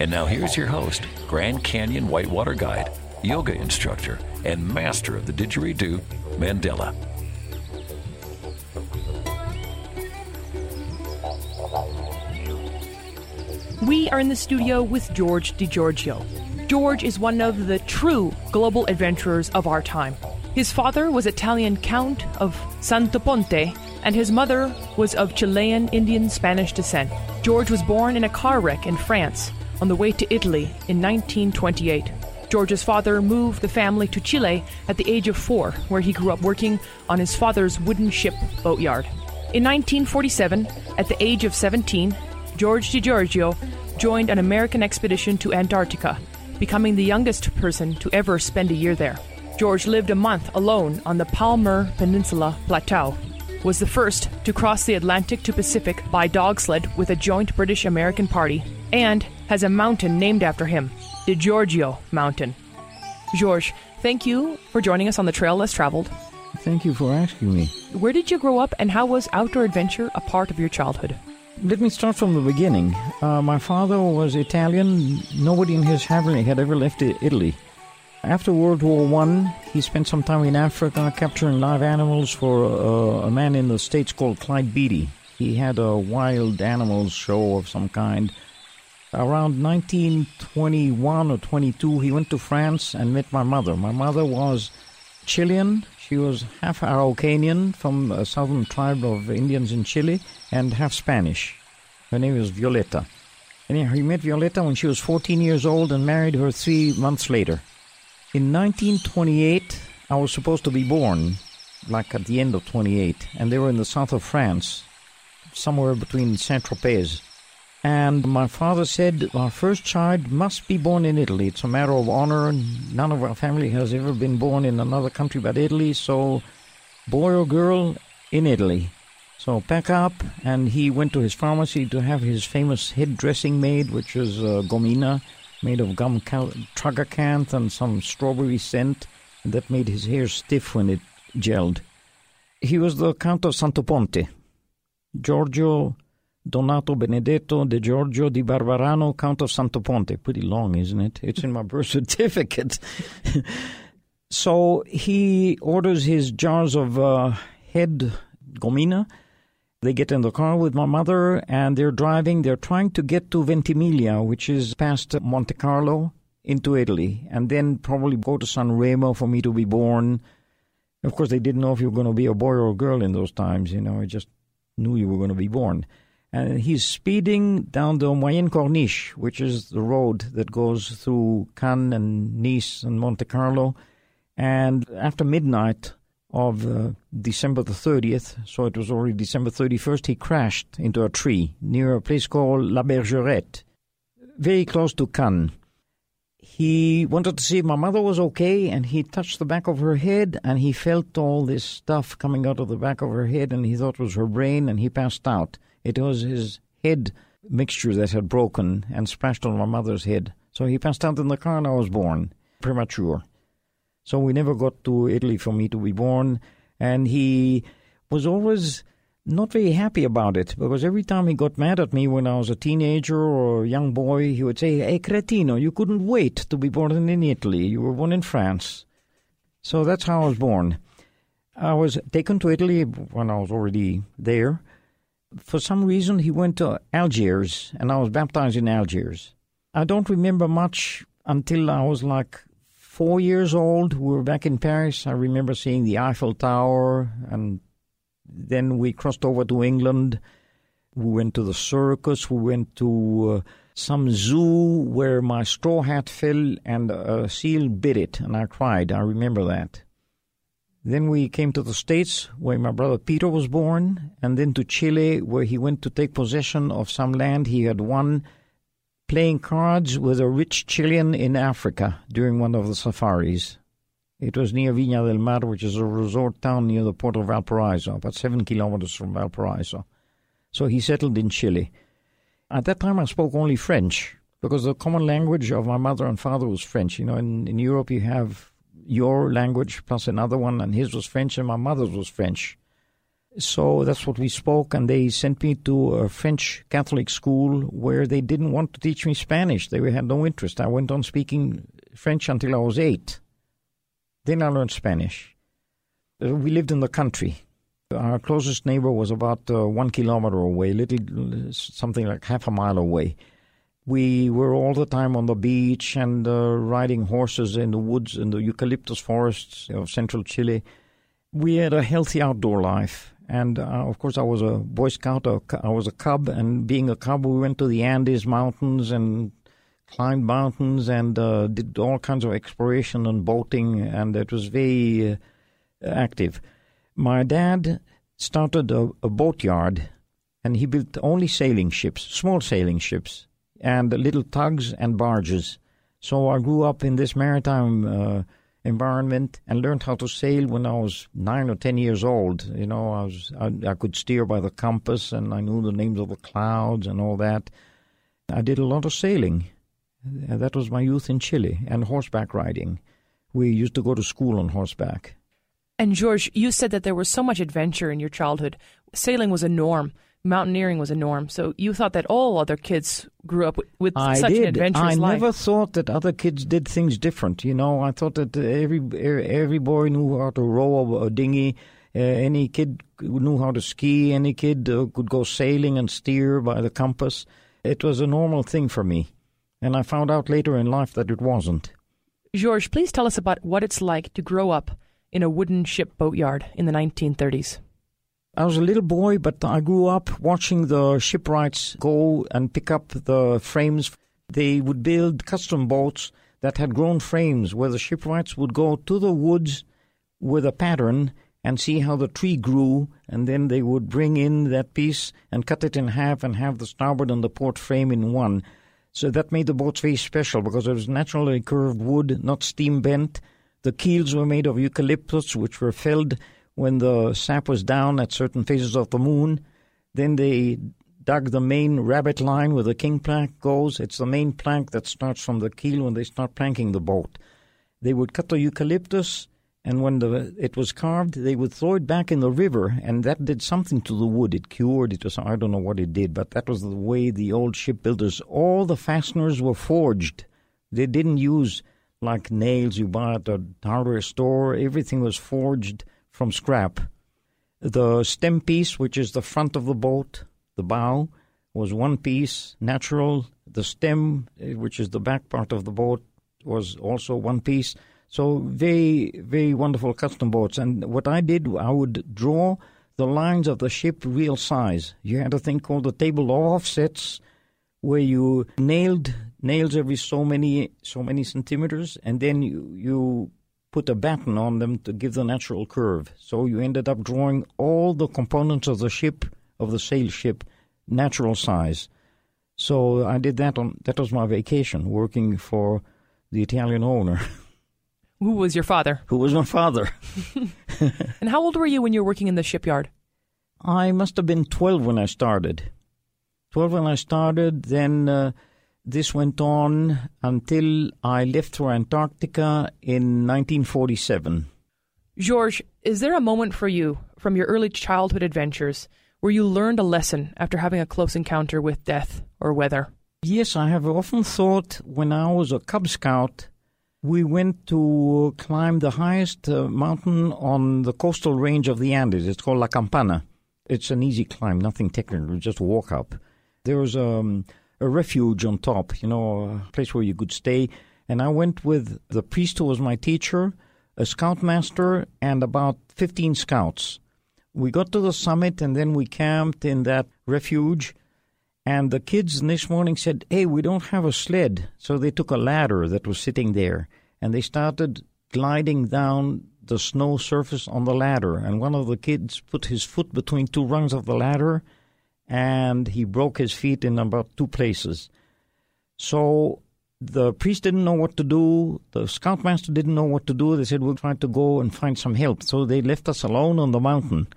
And now here's your host, Grand Canyon Whitewater Guide, yoga instructor, and master of the didgeridoo, Mandela. We are in the studio with George DiGiorgio. George is one of the true global adventurers of our time. His father was Italian Count of Santo Ponte, and his mother was of Chilean Indian Spanish descent. George was born in a car wreck in France on the way to Italy in 1928. George's father moved the family to Chile at the age of four, where he grew up working on his father's wooden ship boatyard. In 1947, at the age of 17, George DiGiorgio joined an American expedition to Antarctica, becoming the youngest person to ever spend a year there. George lived a month alone on the Palmer Peninsula Plateau, was the first to cross the Atlantic to Pacific by dog sled with a joint British American party, and has a mountain named after him, the Giorgio Mountain. George, thank you for joining us on the Trail Less Traveled. Thank you for asking me. Where did you grow up, and how was outdoor adventure a part of your childhood? Let me start from the beginning. Uh, my father was Italian. Nobody in his family had ever left Italy. After World War One, he spent some time in Africa capturing live animals for uh, a man in the States called Clyde Beatty. He had a wild animals show of some kind. Around 1921 or 22, he went to France and met my mother. My mother was Chilean. She was half Araucanian from a southern tribe of Indians in Chile and half Spanish. Her name was Violeta. Anyhow, he met Violeta when she was 14 years old and married her three months later. In 1928, I was supposed to be born, like at the end of 28, and they were in the south of France, somewhere between Saint Tropez. And my father said, Our first child must be born in Italy. It's a matter of honor. None of our family has ever been born in another country but Italy, so boy or girl in Italy. So pack up, and he went to his pharmacy to have his famous head dressing made, which was uh, gomina made of gum cal- tragacanth and some strawberry scent, that made his hair stiff when it gelled. He was the Count of Santo Ponte, Giorgio Donato Benedetto de Giorgio di Barbarano, Count of Santo Ponte. Pretty long, isn't it? It's in my birth certificate. so he orders his jars of uh, head gomina they get in the car with my mother and they're driving. They're trying to get to Ventimiglia, which is past Monte Carlo into Italy, and then probably go to San Remo for me to be born. Of course, they didn't know if you were going to be a boy or a girl in those times. You know, I just knew you were going to be born. And he's speeding down the Moyenne Corniche, which is the road that goes through Cannes and Nice and Monte Carlo. And after midnight, of uh, December the 30th, so it was already December 31st, he crashed into a tree near a place called La Bergerette, very close to Cannes. He wanted to see if my mother was okay, and he touched the back of her head, and he felt all this stuff coming out of the back of her head, and he thought it was her brain, and he passed out. It was his head mixture that had broken and splashed on my mother's head. So he passed out in the car, and I was born premature. So we never got to Italy for me to be born. And he was always not very happy about it because every time he got mad at me when I was a teenager or a young boy, he would say, Hey, cretino, you couldn't wait to be born in Italy. You were born in France. So that's how I was born. I was taken to Italy when I was already there. For some reason, he went to Algiers, and I was baptized in Algiers. I don't remember much until I was like four years old. We were back in Paris. I remember seeing the Eiffel Tower, and then we crossed over to England. We went to the circus. We went to uh, some zoo where my straw hat fell and a seal bit it, and I cried. I remember that. Then we came to the States, where my brother Peter was born, and then to Chile, where he went to take possession of some land he had won playing cards with a rich Chilean in Africa during one of the safaris. It was near Viña del Mar, which is a resort town near the port of Valparaiso, about seven kilometers from Valparaiso. So he settled in Chile. At that time, I spoke only French because the common language of my mother and father was French. You know, in, in Europe, you have your language plus another one, and his was French, and my mother's was French. So that's what we spoke, and they sent me to a French Catholic school where they didn't want to teach me Spanish. They had no interest. I went on speaking French until I was eight. Then I learned Spanish. We lived in the country. Our closest neighbor was about uh, one kilometer away, little something like half a mile away. We were all the time on the beach and uh, riding horses in the woods in the eucalyptus forests of central Chile. We had a healthy outdoor life. And uh, of course, I was a Boy Scout. I was a cub, and being a cub, we went to the Andes Mountains and climbed mountains and uh, did all kinds of exploration and boating, and it was very uh, active. My dad started a, a boatyard, and he built only sailing ships, small sailing ships, and little tugs and barges. So I grew up in this maritime uh, environment and learned how to sail when I was nine or ten years old. You know, I was I, I, could steer by the compass and I knew the names of the clouds and all that. I did a lot of sailing. That was my youth in Chile and horseback riding. We used to go to school on horseback. And George, you said that there was so much adventure in your childhood. Sailing was a norm mountaineering was a norm. So you thought that all other kids grew up with, with such did. an adventurous I life. I never thought that other kids did things different. You know, I thought that every every boy knew how to row a dinghy. Uh, any kid knew how to ski. Any kid uh, could go sailing and steer by the compass. It was a normal thing for me. And I found out later in life that it wasn't. George, please tell us about what it's like to grow up in a wooden ship boatyard in the 1930s. I was a little boy, but I grew up watching the shipwrights go and pick up the frames. They would build custom boats that had grown frames where the shipwrights would go to the woods with a pattern and see how the tree grew, and then they would bring in that piece and cut it in half and have the starboard and the port frame in one. So that made the boats very special because it was naturally curved wood, not steam bent. The keels were made of eucalyptus, which were felled when the sap was down at certain phases of the moon. Then they dug the main rabbet line where the king plank goes. It's the main plank that starts from the keel when they start planking the boat. They would cut the eucalyptus, and when the, it was carved, they would throw it back in the river, and that did something to the wood. It cured it, or I don't know what it did, but that was the way the old shipbuilders, all the fasteners were forged. They didn't use like nails you buy at a hardware store. Everything was forged from scrap. The stem piece, which is the front of the boat, the bow, was one piece natural. The stem, eh, which is the back part of the boat, was also one piece. So very, very wonderful custom boats. And what I did, I would draw the lines of the ship real size. You had a thing called the table of offsets, where you nailed nails every so many so many centimeters, and then you you put a batten on them to give the natural curve. So you ended up drawing all the components of the ship, of the sail ship, natural size. So I did that on that was my vacation, working for the Italian owner. Who was your father? Who was my father? and how old were you when you were working in the shipyard? I must have been 12 when I started. 12 when I started, then uh, this went on until I left for Antarctica in 1947. George, is there a moment for you from your early childhood adventures where you learned a lesson after having a close encounter with death or weather? Yes, I have often thought when I was a Cub Scout, we went to climb the highest uh, mountain on the coastal range of the Andes. It's called La Campana. It's an easy climb, nothing technical, just walk up. There was um, a refuge on top, you know, a place where you could stay. And I went with the priest who was my teacher, a scoutmaster, and about 15 scouts. We got to the summit and then we camped in that refuge. And the kids this morning said, Hey, we don't have a sled. So they took a ladder that was sitting there and they started gliding down the snow surface on the ladder. And one of the kids put his foot between two rungs of the ladder and he broke his feet in about two places. So the priest didn't know what to do. The scoutmaster didn't know what to do. They said, we'll try to go and find some help. So they left us alone on the mountain.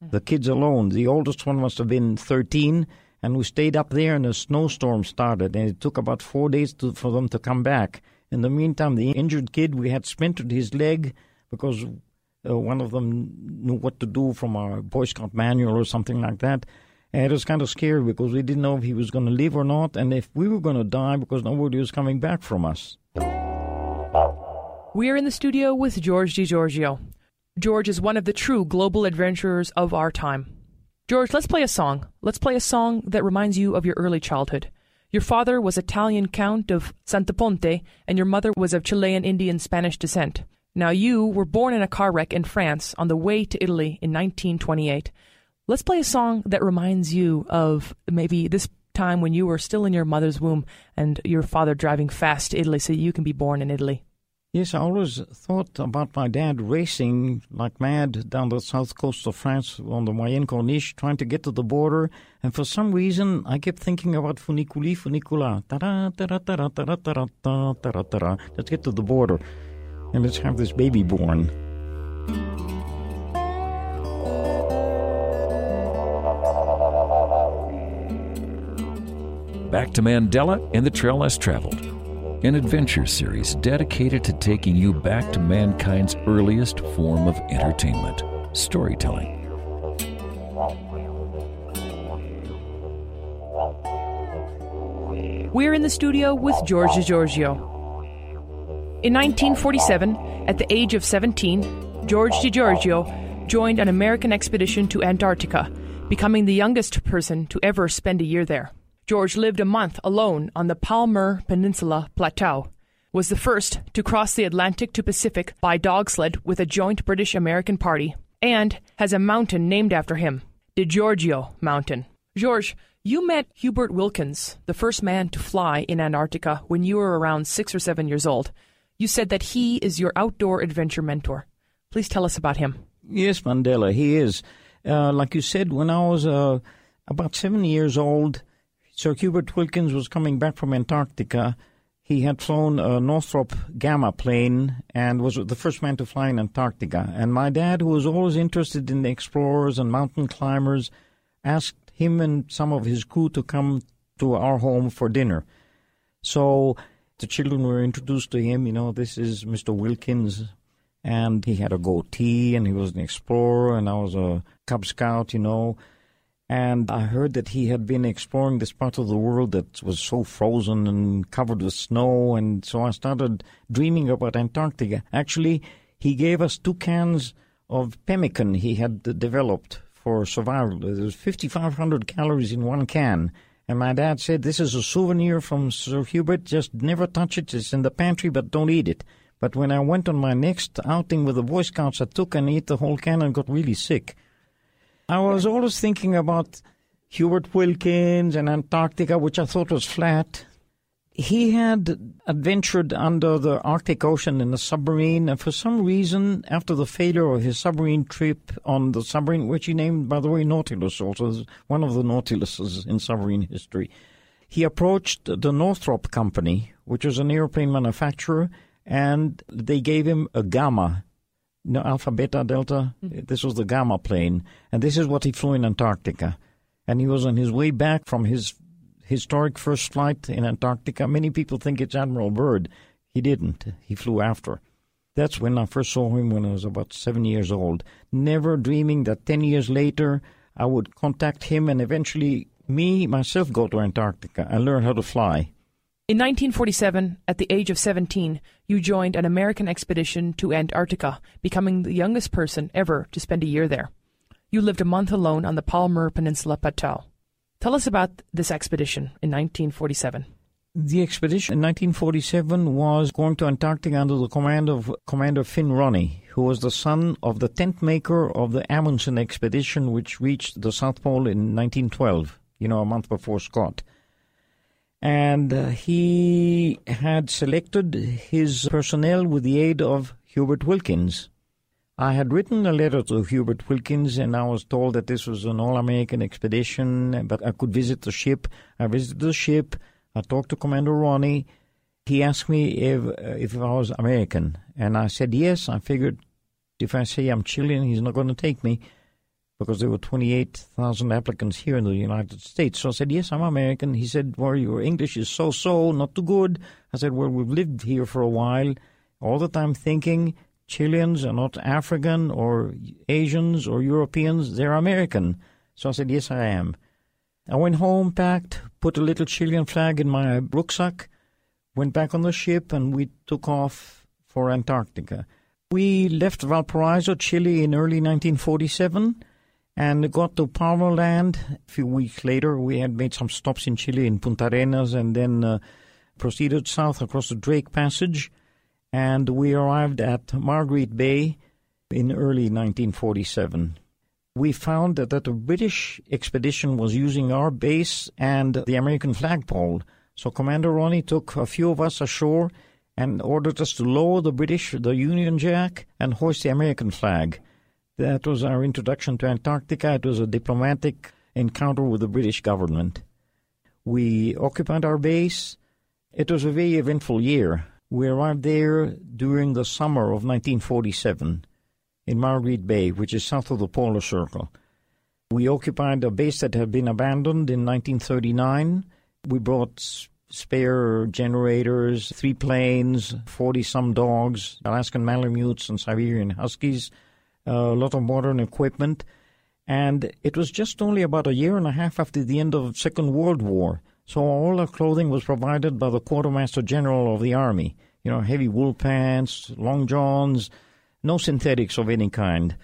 The kids alone. The oldest one must have been 13. And we stayed up there and a snowstorm started. And it took about four days to, for them to come back. In the meantime, the injured kid, we had splintered his leg because uh, one of them knew what to do from our Boy Scout manual or something like that. And it was kind of scary because we didn't know if he was going to live or not and if we were going to die because nobody was coming back from us. We are in the studio with George DiGiorgio. George is one of the true global adventurers of our time. George, let's play a song. Let's play a song that reminds you of your early childhood. Your father was Italian Count of Santaponte, and your mother was of Chilean Indian Spanish descent. Now, you were born in a car wreck in France on the way to Italy in 1928. Let's play a song that reminds you of maybe this time when you were still in your mother's womb and your father driving fast to Italy so you can be born in Italy. Yes, I always thought about my dad racing like mad down the south coast of France on the Moyenne Corniche, trying to get to the border. And for some reason, I kept thinking about Funiculi, Funicula. Let's get to the border and let's have this baby born. Back to Mandela and the Trail Less Traveled an adventure series dedicated to taking you back to mankind's earliest form of entertainment storytelling. We're in the studio with George DiGiorgio. In 1947, at the age of 17, George DiGiorgio joined an American expedition to Antarctica, becoming the youngest person to ever spend a year there. George lived a month alone on the Palmer Peninsula Plateau, was the first to cross the Atlantic to Pacific by dog sled with a joint British American party, and has a mountain named after him, DiGiorgio Mountain. George, you met Hubert Wilkins, the first man to fly in Antarctica, when you were around six or seven years old. You said that he is your outdoor adventure mentor. Please tell us about him. Yes, Mandela, he is. Uh, like you said, when I was uh, about seven years old, Sir Hubert Wilkins was coming back from Antarctica. He had flown a Northrop Gamma plane and was the first man to fly in Antarctica. And my dad, who was always interested in explorers and mountain climbers, asked him and some of his crew to come to our home for dinner. So the children were introduced to him. You know, this is Mr. Wilkins. And he had a goatee and he was an explorer and I was a Cub Scout, you know and I heard that he had been exploring this part of the world that was so frozen and covered with snow, and so I started dreaming about Antarctica. Actually, he gave us two cans of pemmican he had developed for survival. There was 5,500 calories in one can. And my dad said, This is a souvenir from Sir Hubert. Just never touch it. It's in the pantry, but don't eat it. But when I went on my next outing with the Boy Scouts, I took and ate the whole can and got really sick. I was always thinking about Hubert Wilkins and Antarctica, which I thought was flat. He had adventured under the Arctic Ocean in a submarine, and for some reason, after the failure of his submarine trip on the submarine, which he named, by the way, Nautilus, also one of the Nautiluses in submarine history, he approached the Northrop Company, which was an airplane manufacturer, and they gave him a Gamma no, Alpha, Beta, Delta. Mm-hmm. This was the Gamma plane, and this is what he flew in Antarctica. And he was on his way back from his historic first flight in Antarctica. Many people think it's Admiral Byrd. He didn't. He flew after. That's when I first saw him when I was about seven years old. Never dreaming that 10 years later I would contact him and eventually me, myself, go to Antarctica and learn how to fly. In 1947, at the age of 17, you joined an American expedition to Antarctica, becoming the youngest person ever to spend a year there. You lived a month alone on the Palmer Peninsula Plateau. Tell us about this expedition in 1947. The expedition in 1947 was going to Antarctica under the command of Commander Finn Ronne, who was the son of the tent maker of the Amundsen expedition, which reached the South Pole in 1912, you know, a month before Scott and uh, he had selected his personnel with the aid of Hubert Wilkins. I had written a letter to Hubert Wilkins, and I was told that this was an all American expedition, but I could visit the ship. I visited the ship. I talked to Commander Ronne. He asked me if uh, if I was American, and I said yes. I figured if I say I'm Chilean, he's not going to take me because there were 28,000 applicants here in the United States. So I said, yes, I'm American. He said, well, your English is so-so, not too good. I said, well, we've lived here for a while, all the time thinking Chileans are not African or Asians or Europeans, they're American. So I said, yes, I am. I went home, packed, put a little Chilean flag in my rucksack, went back on the ship, and we took off for Antarctica. We left Valparaiso, Chile in early 1947 and got to Palmer Land. A few weeks later, we had made some stops in Chile, in Punta Arenas, and then uh, proceeded south across the Drake Passage, and we arrived at Marguerite Bay in early 1947. We found that, that the British expedition was using our base and the American flagpole. So Commander Ronne took a few of us ashore and ordered us to lower the British, the Union Jack, and hoist the American flag. That was our introduction to Antarctica. It was a diplomatic encounter with the British government. We occupied our base. It was a very eventful year. We arrived there during the summer of 1947 in Marguerite Bay, which is south of the polar circle. We occupied a base that had been abandoned in 1939. We brought spare generators, three planes, 40 some dogs, Alaskan Malamutes, and Siberian Huskies a lot of modern equipment. And it was just only about a year and a half after the end of Second World War. So all our clothing was provided by the Quartermaster General of the Army. You know, heavy wool pants, long johns, no synthetics of any kind.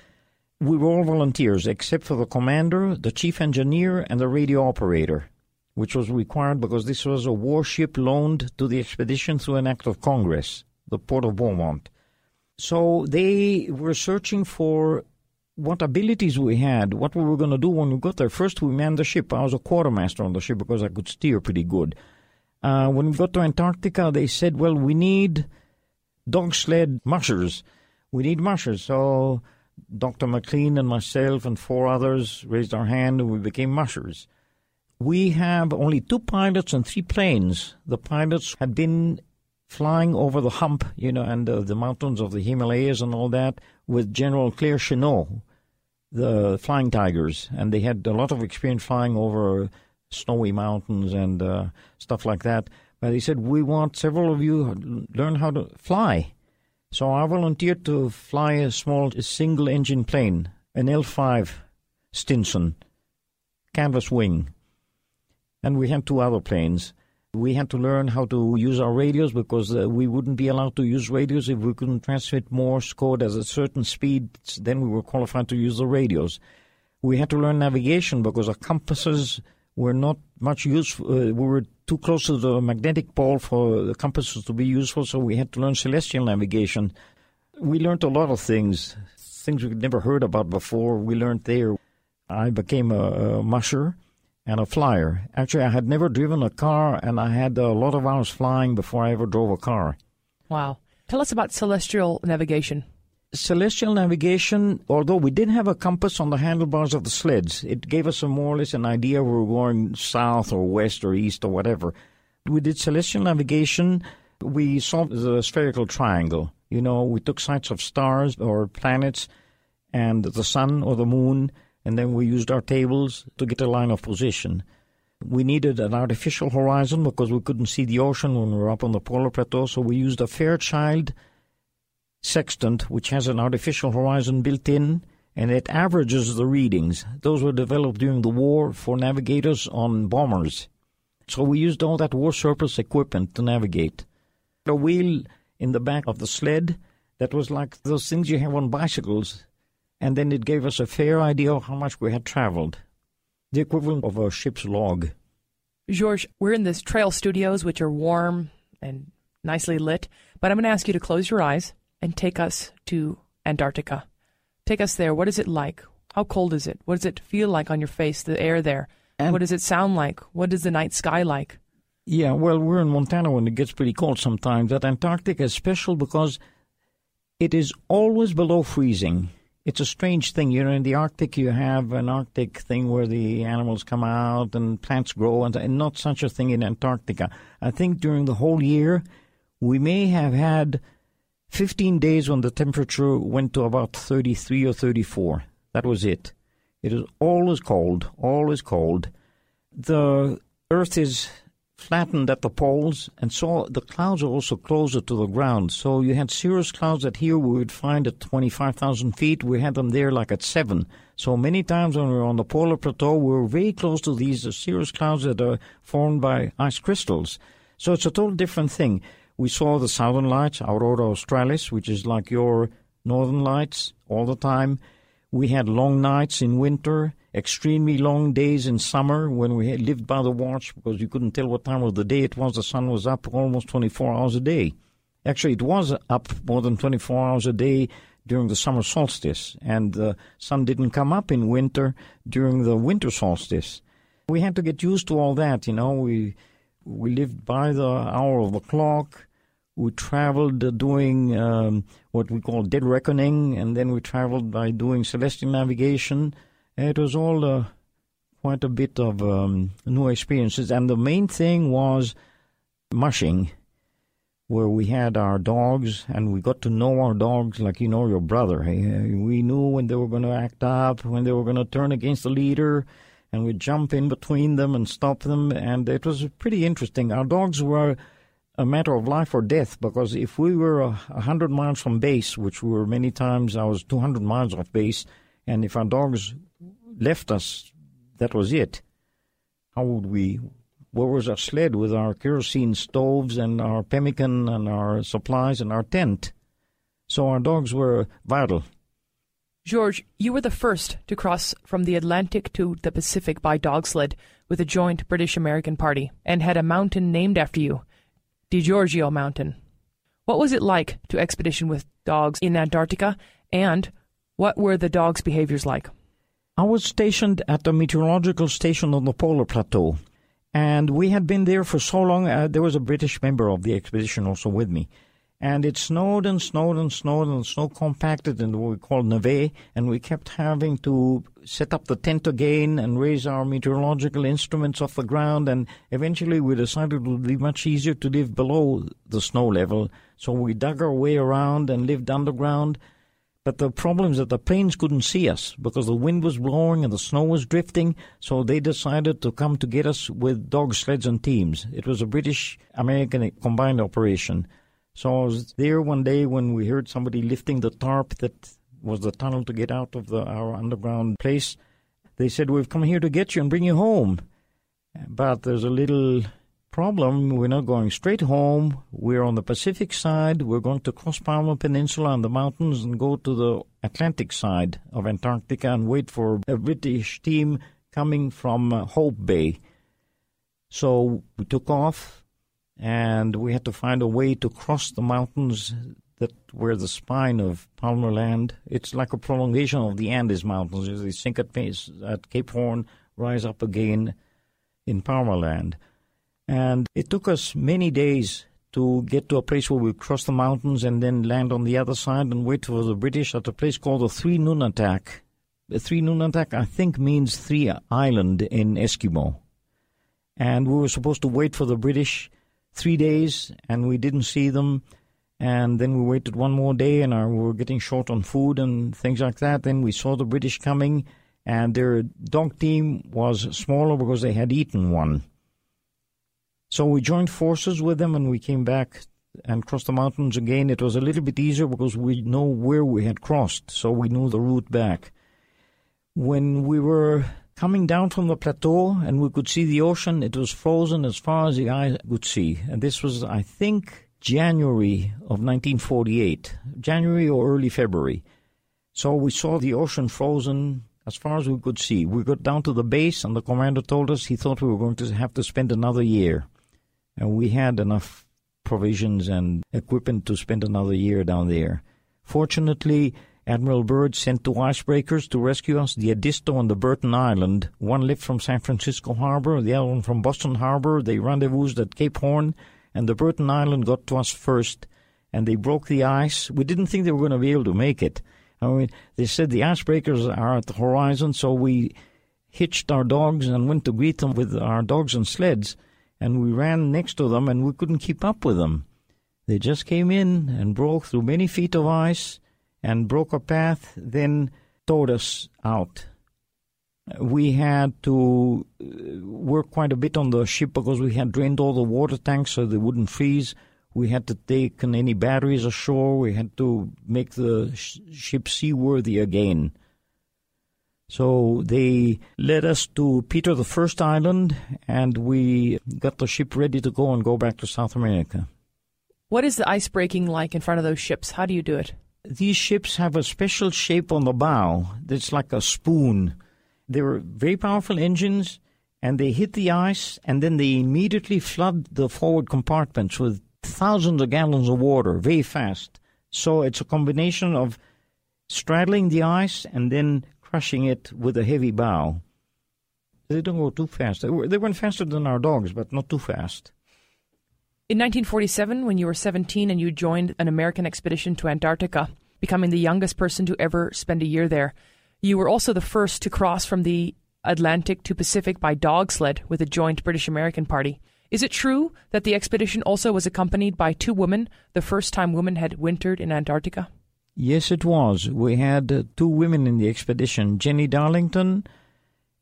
We were all volunteers except for the commander, the chief engineer, and the radio operator, which was required because this was a warship loaned to the expedition through an act of Congress, the Port of Beaumont. So they were searching for what abilities we had, what we were going to do when we got there. First, we manned the ship. I was a quartermaster on the ship because I could steer pretty good. Uh, when we got to Antarctica, they said, well, we need dog sled mushers. We need mushers. So Dr. McLean and myself and four others raised our hand and we became mushers. We have only two pilots and three planes. The pilots had been flying over the hump, you know, and uh, the mountains of the Himalayas and all that with General Claire Chennault, the Flying Tigers, and they had a lot of experience flying over snowy mountains and uh, stuff like that. But he said, "We want several of you learn how to fly." So I volunteered to fly a small single-engine plane, an L5 Stinson, canvas wing, and we had two other planes. We had to learn how to use our radios because uh, we wouldn't be allowed to use radios if we couldn't transmit Morse code at a certain speed. Then we were qualified to use the radios. We had to learn navigation because our compasses were not much useful. Uh, we were too close to the magnetic pole for the compasses to be useful, so we had to learn celestial navigation. We learned a lot of things, things we'd never heard about before. We learned there. I became a, a musher and a flyer. Actually, I had never driven a car, and I had a lot of hours flying before I ever drove a car. Wow. Tell us about celestial navigation. Celestial navigation, although we did have a compass on the handlebars of the sleds, it gave us a more or less an idea we were going south or west or east or whatever. We did celestial navigation. We saw the spherical triangle. You know, we took sights of stars or planets and the sun or the moon and then we used our tables to get a line of position. We needed an artificial horizon because we couldn't see the ocean when we were up on the polar plateau, so we used a Fairchild sextant, which has an artificial horizon built in, and it averages the readings. Those were developed during the war for navigators on bombers. So we used all that war surplus equipment to navigate. A wheel in the back of the sled that was like those things you have on bicycles and then it gave us a fair idea of how much we had traveled, the equivalent of a ship's log. George, we're in this trail studios, which are warm and nicely lit, but I'm going to ask you to close your eyes and take us to Antarctica. Take us there. What is it like? How cold is it? What does it feel like on your face, the air there? And what does it sound like? What is the night sky like? Yeah, well, we're in Montana when it gets pretty cold sometimes. But Antarctica is special because it is always below freezing it's a strange thing. You know, in the Arctic, you have an Arctic thing where the animals come out and plants grow, and, and not such a thing in Antarctica. I think during the whole year, we may have had 15 days when the temperature went to about 33 or 34. That was it. It is always cold, always cold. The Earth is flattened at the poles, and so the clouds are also closer to the ground. So you had cirrus clouds that here we would find at 25,000 feet. We had them there like at 7. So many times when we were on the polar plateau, we were very close to these cirrus clouds that are formed by ice crystals. So it's a total different thing. We saw the southern lights, Aurora Australis, which is like your northern lights all the time. We had long nights in winter extremely long days in summer when we lived by the watch because you couldn't tell what time of the day it was. The sun was up almost 24 hours a day. Actually, it was up more than 24 hours a day during the summer solstice, and the sun didn't come up in winter during the winter solstice. We had to get used to all that, you know. We we lived by the hour of the clock. We traveled uh, doing um, what we call dead reckoning, and then we traveled by doing celestial navigation it was all uh, quite a bit of um, new experiences, and the main thing was mushing, where we had our dogs, and we got to know our dogs like you know your brother. We knew when they were going to act up, when they were going to turn against the leader, and we'd jump in between them and stop them, and it was pretty interesting. Our dogs were a matter of life or death because if we were a hundred miles from base, which we were many times, I was two hundred miles off base, and if our dogs left us, that was it. How would we? Where was our sled with our kerosene stoves and our pemmican and our supplies and our tent? So our dogs were vital. George, you were the first to cross from the Atlantic to the Pacific by dog sled with a joint British American party and had a mountain named after you, DiGiorgio Mountain. What was it like to expedition with dogs in Antarctica, and what were the dogs' behaviors like? I was stationed at the meteorological station on the polar plateau, and we had been there for so long. Uh, there was a British member of the expedition also with me, and it snowed and snowed and snowed and snow compacted in what we call neve, and we kept having to set up the tent again and raise our meteorological instruments off the ground, and eventually we decided it would be much easier to live below the snow level, so we dug our way around and lived underground but the problem is that the planes couldn't see us because the wind was blowing and the snow was drifting. So they decided to come to get us with dog sleds and teams. It was a British American combined operation. So I was there one day when we heard somebody lifting the tarp that was the tunnel to get out of the, our underground place. They said, We've come here to get you and bring you home. But there's a little problem. We're not going straight home. We're on the Pacific side. We're going to cross Palmer Peninsula and the mountains and go to the Atlantic side of Antarctica and wait for a British team coming from uh, Hope Bay. So we took off and we had to find a way to cross the mountains that were the spine of Palmer Land. It's like a prolongation of the Andes Mountains. They sink at, at Cape Horn, rise up again in Palmer Land. And it took us many days to get to a place where we cross the mountains and then land on the other side and wait for the British at a place called the Three Nunatak. The Three Nunatak, I think, means three island in Eskimo. And we were supposed to wait for the British three days, and we didn't see them. And then we waited one more day, and we were getting short on food and things like that. Then we saw the British coming, and their dog team was smaller because they had eaten one. So we joined forces with them and we came back and crossed the mountains again. It was a little bit easier because we know where we had crossed, so we knew the route back. When we were coming down from the plateau and we could see the ocean, it was frozen as far as the eye could see. And this was, I think, January of 1948, January or early February. So we saw the ocean frozen as far as we could see. We got down to the base, and the commander told us he thought we were going to have to spend another year and we had enough provisions and equipment to spend another year down there. Fortunately, Admiral Byrd sent two icebreakers to rescue us, the Edisto and the Burton Island. One left from San Francisco Harbor, the other one from Boston Harbor. They rendezvoused at Cape Horn, and the Burton Island got to us first, and they broke the ice. We didn't think they were going to be able to make it. I mean, they said the icebreakers are at the horizon, so we hitched our dogs and went to greet them with our dogs and sleds, and we ran next to them, and we couldn't keep up with them. They just came in and broke through many feet of ice and broke a path, then towed us out. We had to uh, work quite a bit on the ship because we had drained all the water tanks so they wouldn't freeze. We had to take any batteries ashore. We had to make the sh- ship seaworthy again. So they led us to Peter the First Island, and we got the ship ready to go and go back to South America. What is the ice breaking like in front of those ships? How do you do it? These ships have a special shape on the bow that's like a spoon. They're very powerful engines, and they hit the ice, and then they immediately flood the forward compartments with thousands of gallons of water very fast. So it's a combination of straddling the ice and then crushing it with a heavy bow. They don't go too fast. They, were, they went faster than our dogs, but not too fast. In 1947, when you were 17 and you joined an American expedition to Antarctica, becoming the youngest person to ever spend a year there, you were also the first to cross from the Atlantic to Pacific by dog sled with a joint British American party. Is it true that the expedition also was accompanied by two women, the first time women had wintered in Antarctica? Yes, it was. We had uh, two women in the expedition, Jennie Darlington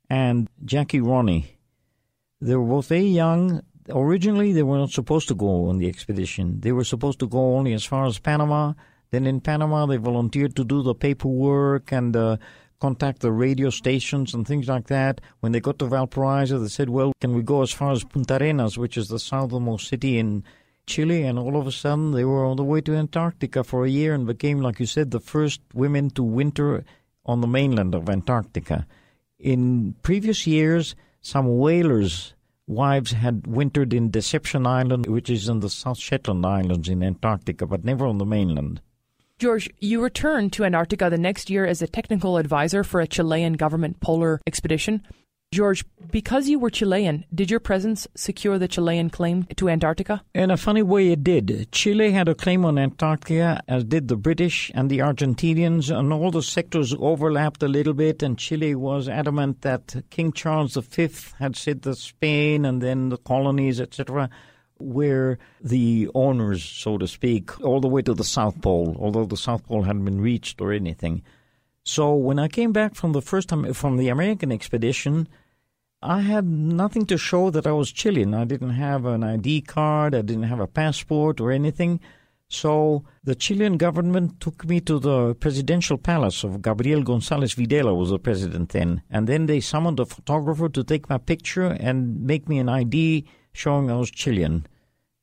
and Jackie Ronne. They were both very young. Originally, they were not supposed to go on the expedition. They were supposed to go only as far as Panama. Then in Panama, they volunteered to do the paperwork and uh, contact the radio stations and things like that. When they got to Valparaiso, they said, well, can we go as far as Punta Arenas, which is the southernmost city in Chile? And all of a sudden, they were on the way to Antarctica for a year and became, like you said, the first women to winter on the mainland of Antarctica. In previous years, some whalers' wives had wintered in Deception Island, which is in the South Shetland Islands in Antarctica, but never on the mainland. George, you returned to Antarctica the next year as a technical advisor for a Chilean government polar expedition. George, because you were Chilean, did your presence secure the Chilean claim to Antarctica? In a funny way, it did. Chile had a claim on Antarctica, as did the British and the Argentinians, and all the sectors overlapped a little bit. And Chile was adamant that King Charles V had said that Spain and then the colonies, etc., were the owners, so to speak, all the way to the South Pole, although the South Pole hadn't been reached or anything. So when I came back from the first time from the American expedition, I had nothing to show that I was Chilean. I didn't have an ID card, I didn't have a passport or anything. So the Chilean government took me to the presidential palace of Gabriel González Videla was the president then, and then they summoned a photographer to take my picture and make me an ID showing I was Chilean.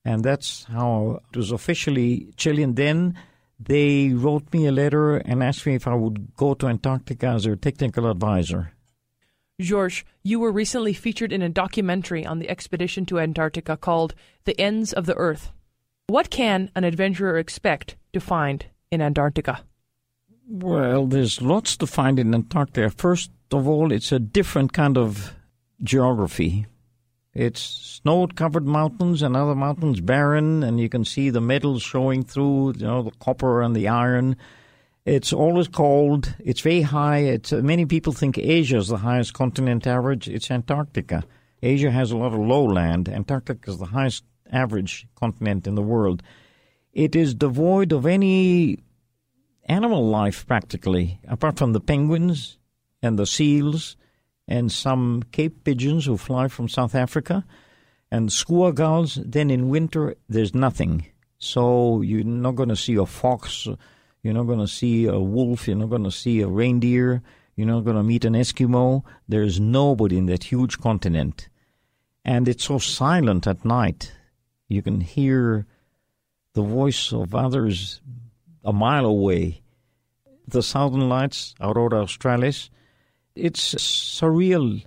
And that's how it was officially Chilean then. They wrote me a letter and asked me if I would go to Antarctica as their technical advisor. George, you were recently featured in a documentary on the expedition to Antarctica called The Ends of the Earth. What can an adventurer expect to find in Antarctica? Well, there's lots to find in Antarctica. First of all, it's a different kind of geography. It's snow covered mountains and other mountains barren, and you can see the metals showing through, you know, the copper and the iron. It's always cold. It's very high. It's, uh, many people think Asia is the highest continent average. It's Antarctica. Asia has a lot of lowland. Antarctica is the highest average continent in the world. It is devoid of any animal life practically, apart from the penguins and the seals and some Cape pigeons who fly from South Africa and gulls. Then in winter, there's nothing. So you're not going to see a fox, you're not going to see a wolf, you're not going to see a reindeer, you're not going to meet an Eskimo. There's nobody in that huge continent. And it's so silent at night. You can hear the voice of others a mile away. The Southern Lights, Aurora Australis, it's surreal.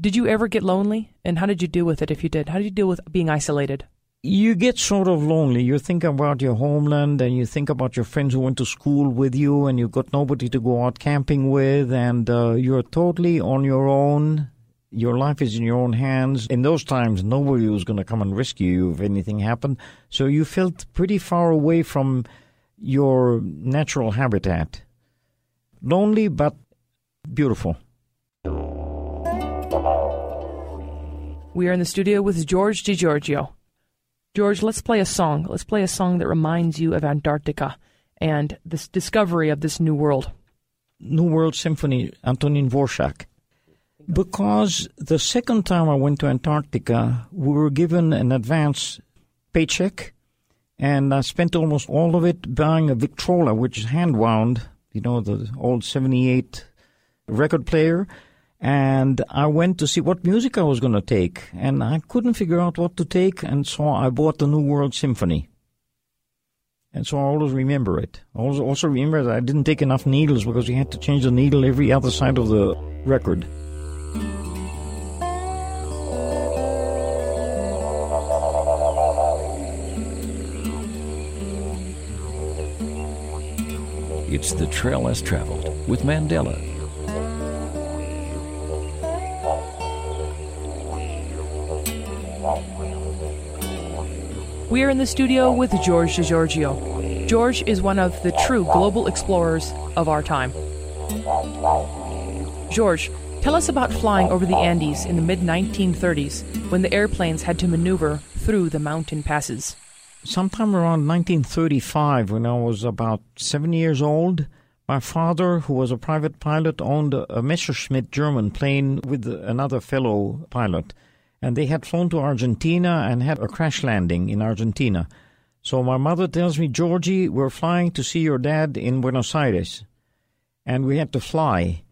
Did you ever get lonely? And how did you deal with it if you did? How did you deal with being isolated? You get sort of lonely. You think about your homeland and you think about your friends who went to school with you and you've got nobody to go out camping with and uh, you're totally on your own. Your life is in your own hands. In those times, nobody was going to come and rescue you if anything happened. So you felt pretty far away from your natural habitat. lonely, but beautiful. We are in the studio with George DiGiorgio. George, let's play a song. Let's play a song that reminds you of Antarctica and this discovery of this new world. New World Symphony, Antonin Dvorak. Because the second time I went to Antarctica, we were given an advance paycheck, and I spent almost all of it buying a Victrola, which is hand wound, you know, the old 78 record player and I went to see what music I was going to take, and I couldn't figure out what to take, and so I bought the New World Symphony. And so I always remember it. I also remember that I didn't take enough needles because you had to change the needle every other side of the record. It's the trail less traveled with Mandela We are in the studio with George DiGiorgio. George is one of the true global explorers of our time. George, tell us about flying over the Andes in the mid 1930s when the airplanes had to maneuver through the mountain passes. Sometime around 1935, when I was about seven years old, my father, who was a private pilot, owned a Messerschmitt German plane with another fellow pilot and they had flown to Argentina and had a crash landing in Argentina. So my mother tells me, Georgie, we're flying to see your dad in Buenos Aires. And we had to fly.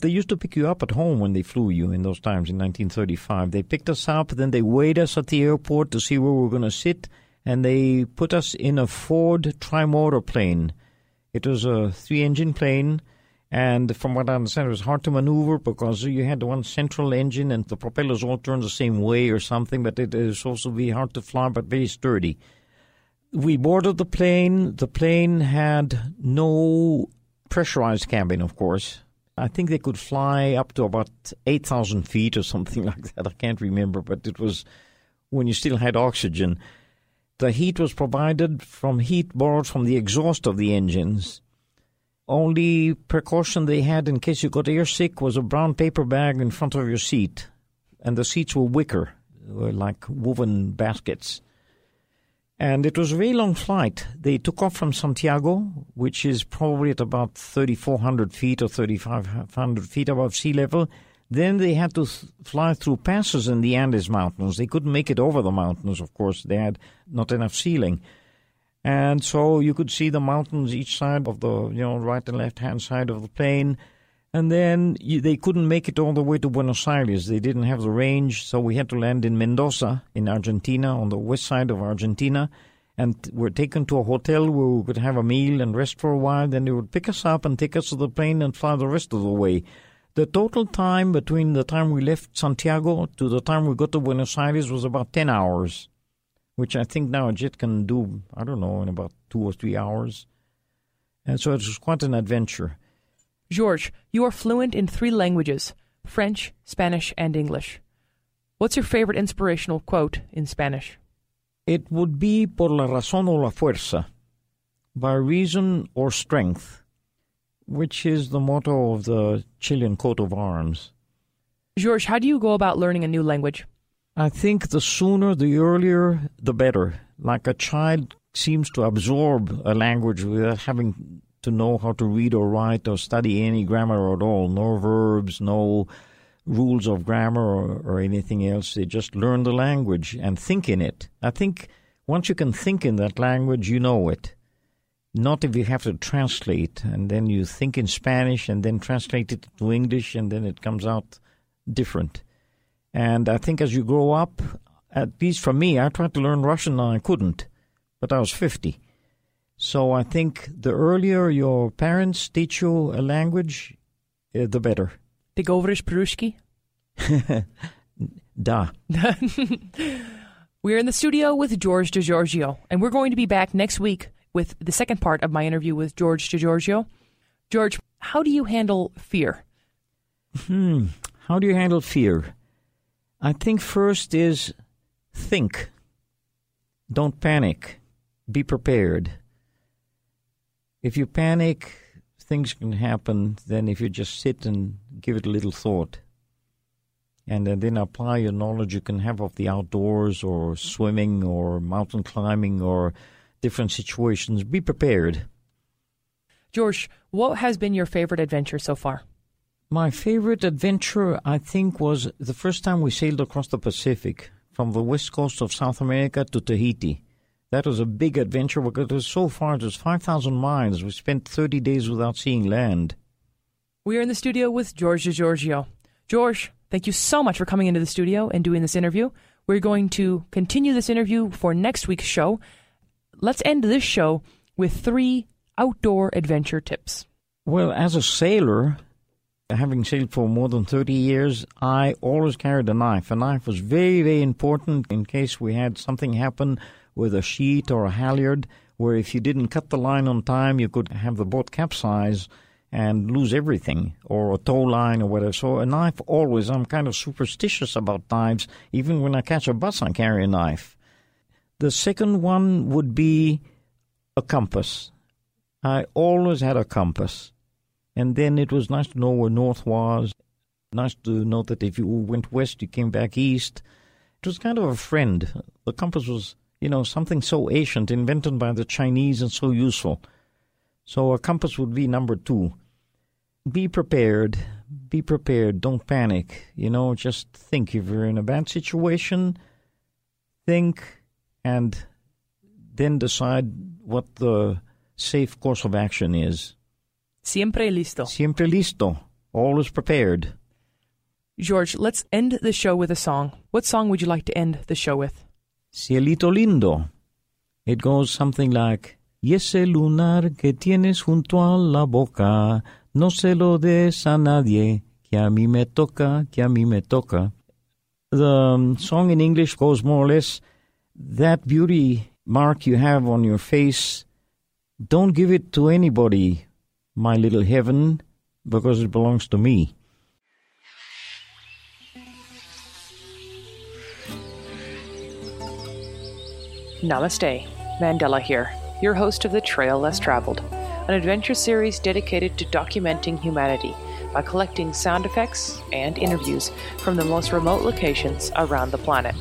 They used to pick you up at home when they flew you in those times in 1935. They picked us up, then they weighed us at the airport to see where we were going to sit, and they put us in a Ford trimotor plane. It was a three engine plane and from what I understand, it was hard to maneuver because you had one central engine and the propellers all turned the same way or something, but it is also very hard to fly, but very sturdy. We boarded the plane. The plane had no pressurized cabin, of course. I think they could fly up to about 8,000 feet or something like that. I can't remember, but it was when you still had oxygen. The heat was provided from heat borrowed from the exhaust of the engines only precaution they had in case you got airsick was a brown paper bag in front of your seat, and the seats were wicker, were like woven baskets. And it was a very long flight. They took off from Santiago, which is probably at about 3,400 feet or 3,500 feet above sea level. Then they had to th- fly through passes in the Andes Mountains. They couldn't make it over the mountains, of course. They had not enough ceiling. And so you could see the mountains each side of the, you know, right and left hand side of the plane. And then you, they couldn't make it all the way to Buenos Aires. They didn't have the range, so we had to land in Mendoza, in Argentina, on the west side of Argentina. And we're taken to a hotel where we could have a meal and rest for a while. Then they would pick us up and take us to the plane and fly the rest of the way. The total time between the time we left Santiago to the time we got to Buenos Aires was about 10 hours which I think now a jet can do, I don't know, in about two or three hours. And so it was quite an adventure. George, you are fluent in three languages French, Spanish, and English. What's your favorite inspirational quote in Spanish? It would be por la razón o la fuerza, by reason or strength, which is the motto of the Chilean coat of arms. George, how do you go about learning a new language? I think the sooner, the earlier, the better. Like a child seems to absorb a language without having to know how to read or write or study any grammar at all. No verbs, no rules of grammar or, or anything else. They just learn the language and think in it. I think once you can think in that language, you know it. Not if you have to translate and then you think in Spanish and then translate it to English and then it comes out different. And I think as you grow up, at least for me, I tried to learn Russian and I couldn't, but I was 50. So I think the earlier your parents teach you a language, uh, the better. Ty говоришь по da. we're in the studio with George DiGiorgio, and we're going to be back next week with the second part of my interview with George DiGiorgio. George, how do you handle fear? Hmm. How do you handle fear? I think first is think. Don't panic. Be prepared. If you panic, things can happen than if you just sit and give it a little thought. And uh, then apply your knowledge you can have of the outdoors or swimming or mountain climbing or different situations. Be prepared. George, what has been your favorite adventure so far? My favorite adventure, I think, was the first time we sailed across the Pacific from the west coast of South America to Tahiti. That was a big adventure because it was so far, it was 5,000 miles. We spent 30 days without seeing land. We are in the studio with George Giorgio. George, thank you so much for coming into the studio and doing this interview. We're going to continue this interview for next week's show. Let's end this show with three outdoor adventure tips. Well, as a sailor, having sailed for more than 30 years, I always carried a knife. A knife was very, very important in case we had something happen with a sheet or a halyard, where if you didn't cut the line on time, you could have the boat capsize and lose everything, or a tow line or whatever. So a knife always, I'm kind of superstitious about knives. Even when I catch a bus, I carry a knife. The second one would be a compass. I always had a compass. And then it was nice to know where north was. Nice to know that if you went west, you came back east. It was kind of a friend. The compass was, you know, something so ancient, invented by the Chinese and so useful. So a compass would be number two. Be prepared. Be prepared. Don't panic. You know, just think. If you're in a bad situation, think and then decide what the safe course of action is. Siempre listo. Siempre listo. Always prepared. George, let's end the show with a song. What song would you like to end the show with? Cielito lindo. It goes something like, Y ese lunar que tienes junto a la boca, no se lo des a nadie, que a mí me toca, que a mí me toca. The um, song in English goes more or less, that beauty mark you have on your face, don't give it to anybody, my little heaven, because it belongs to me. Namaste. Mandela here, your host of The Trail Less Traveled, an adventure series dedicated to documenting humanity by collecting sound effects and interviews from the most remote locations around the planet.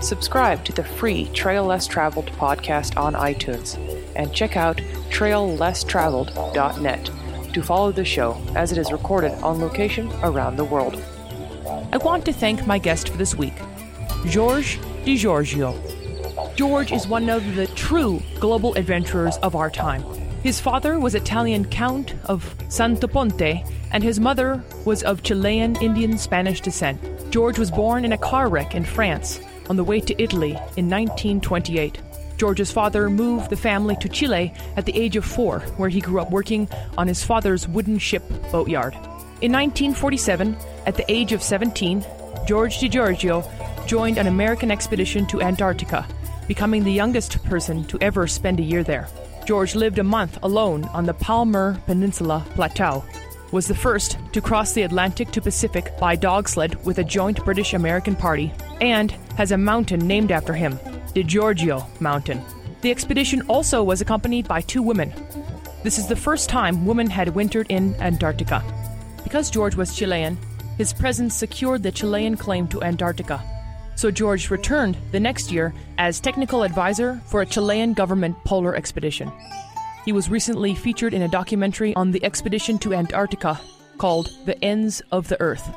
Subscribe to the free Trail Less Traveled podcast on iTunes and check out traillesstraveled.net to follow the show as it is recorded on location around the world. I want to thank my guest for this week, George DiGiorgio. George is one of the true global adventurers of our time. His father was Italian Count of Santo Ponte, and his mother was of Chilean Indian Spanish descent. George was born in a car wreck in France on the way to Italy in 1928. George's father moved the family to Chile at the age of four, where he grew up working on his father's wooden ship boatyard. In 1947, at the age of 17, George DiGiorgio joined an American expedition to Antarctica, becoming the youngest person to ever spend a year there. George lived a month alone on the Palmer Peninsula Plateau, was the first to cross the Atlantic to Pacific by dog sled with a joint British American party, and has a mountain named after him, DiGiorgio Mountain. The expedition also was accompanied by two women. This is the first time women had wintered in Antarctica. Because George was Chilean, his presence secured the Chilean claim to Antarctica. So George returned the next year as technical advisor for a Chilean government polar expedition. He was recently featured in a documentary on the expedition to Antarctica called The Ends of the Earth.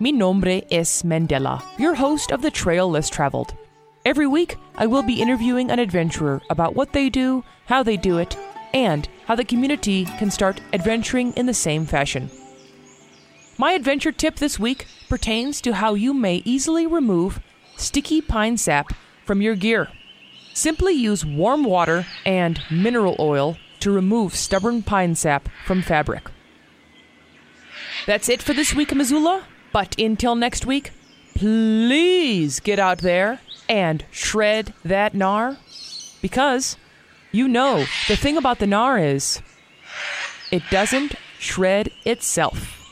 Mi nombre es Mandela, your host of The Trail Less Traveled. Every week, I will be interviewing an adventurer about what they do, how they do it, and how the community can start adventuring in the same fashion. My adventure tip this week pertains to how you may easily remove sticky pine sap from your gear. Simply use warm water and mineral oil to remove stubborn pine sap from fabric. That's it for this week Missoula, but until next week, please get out there and shred that gnar because you know the thing about the gnar is it doesn't shred itself.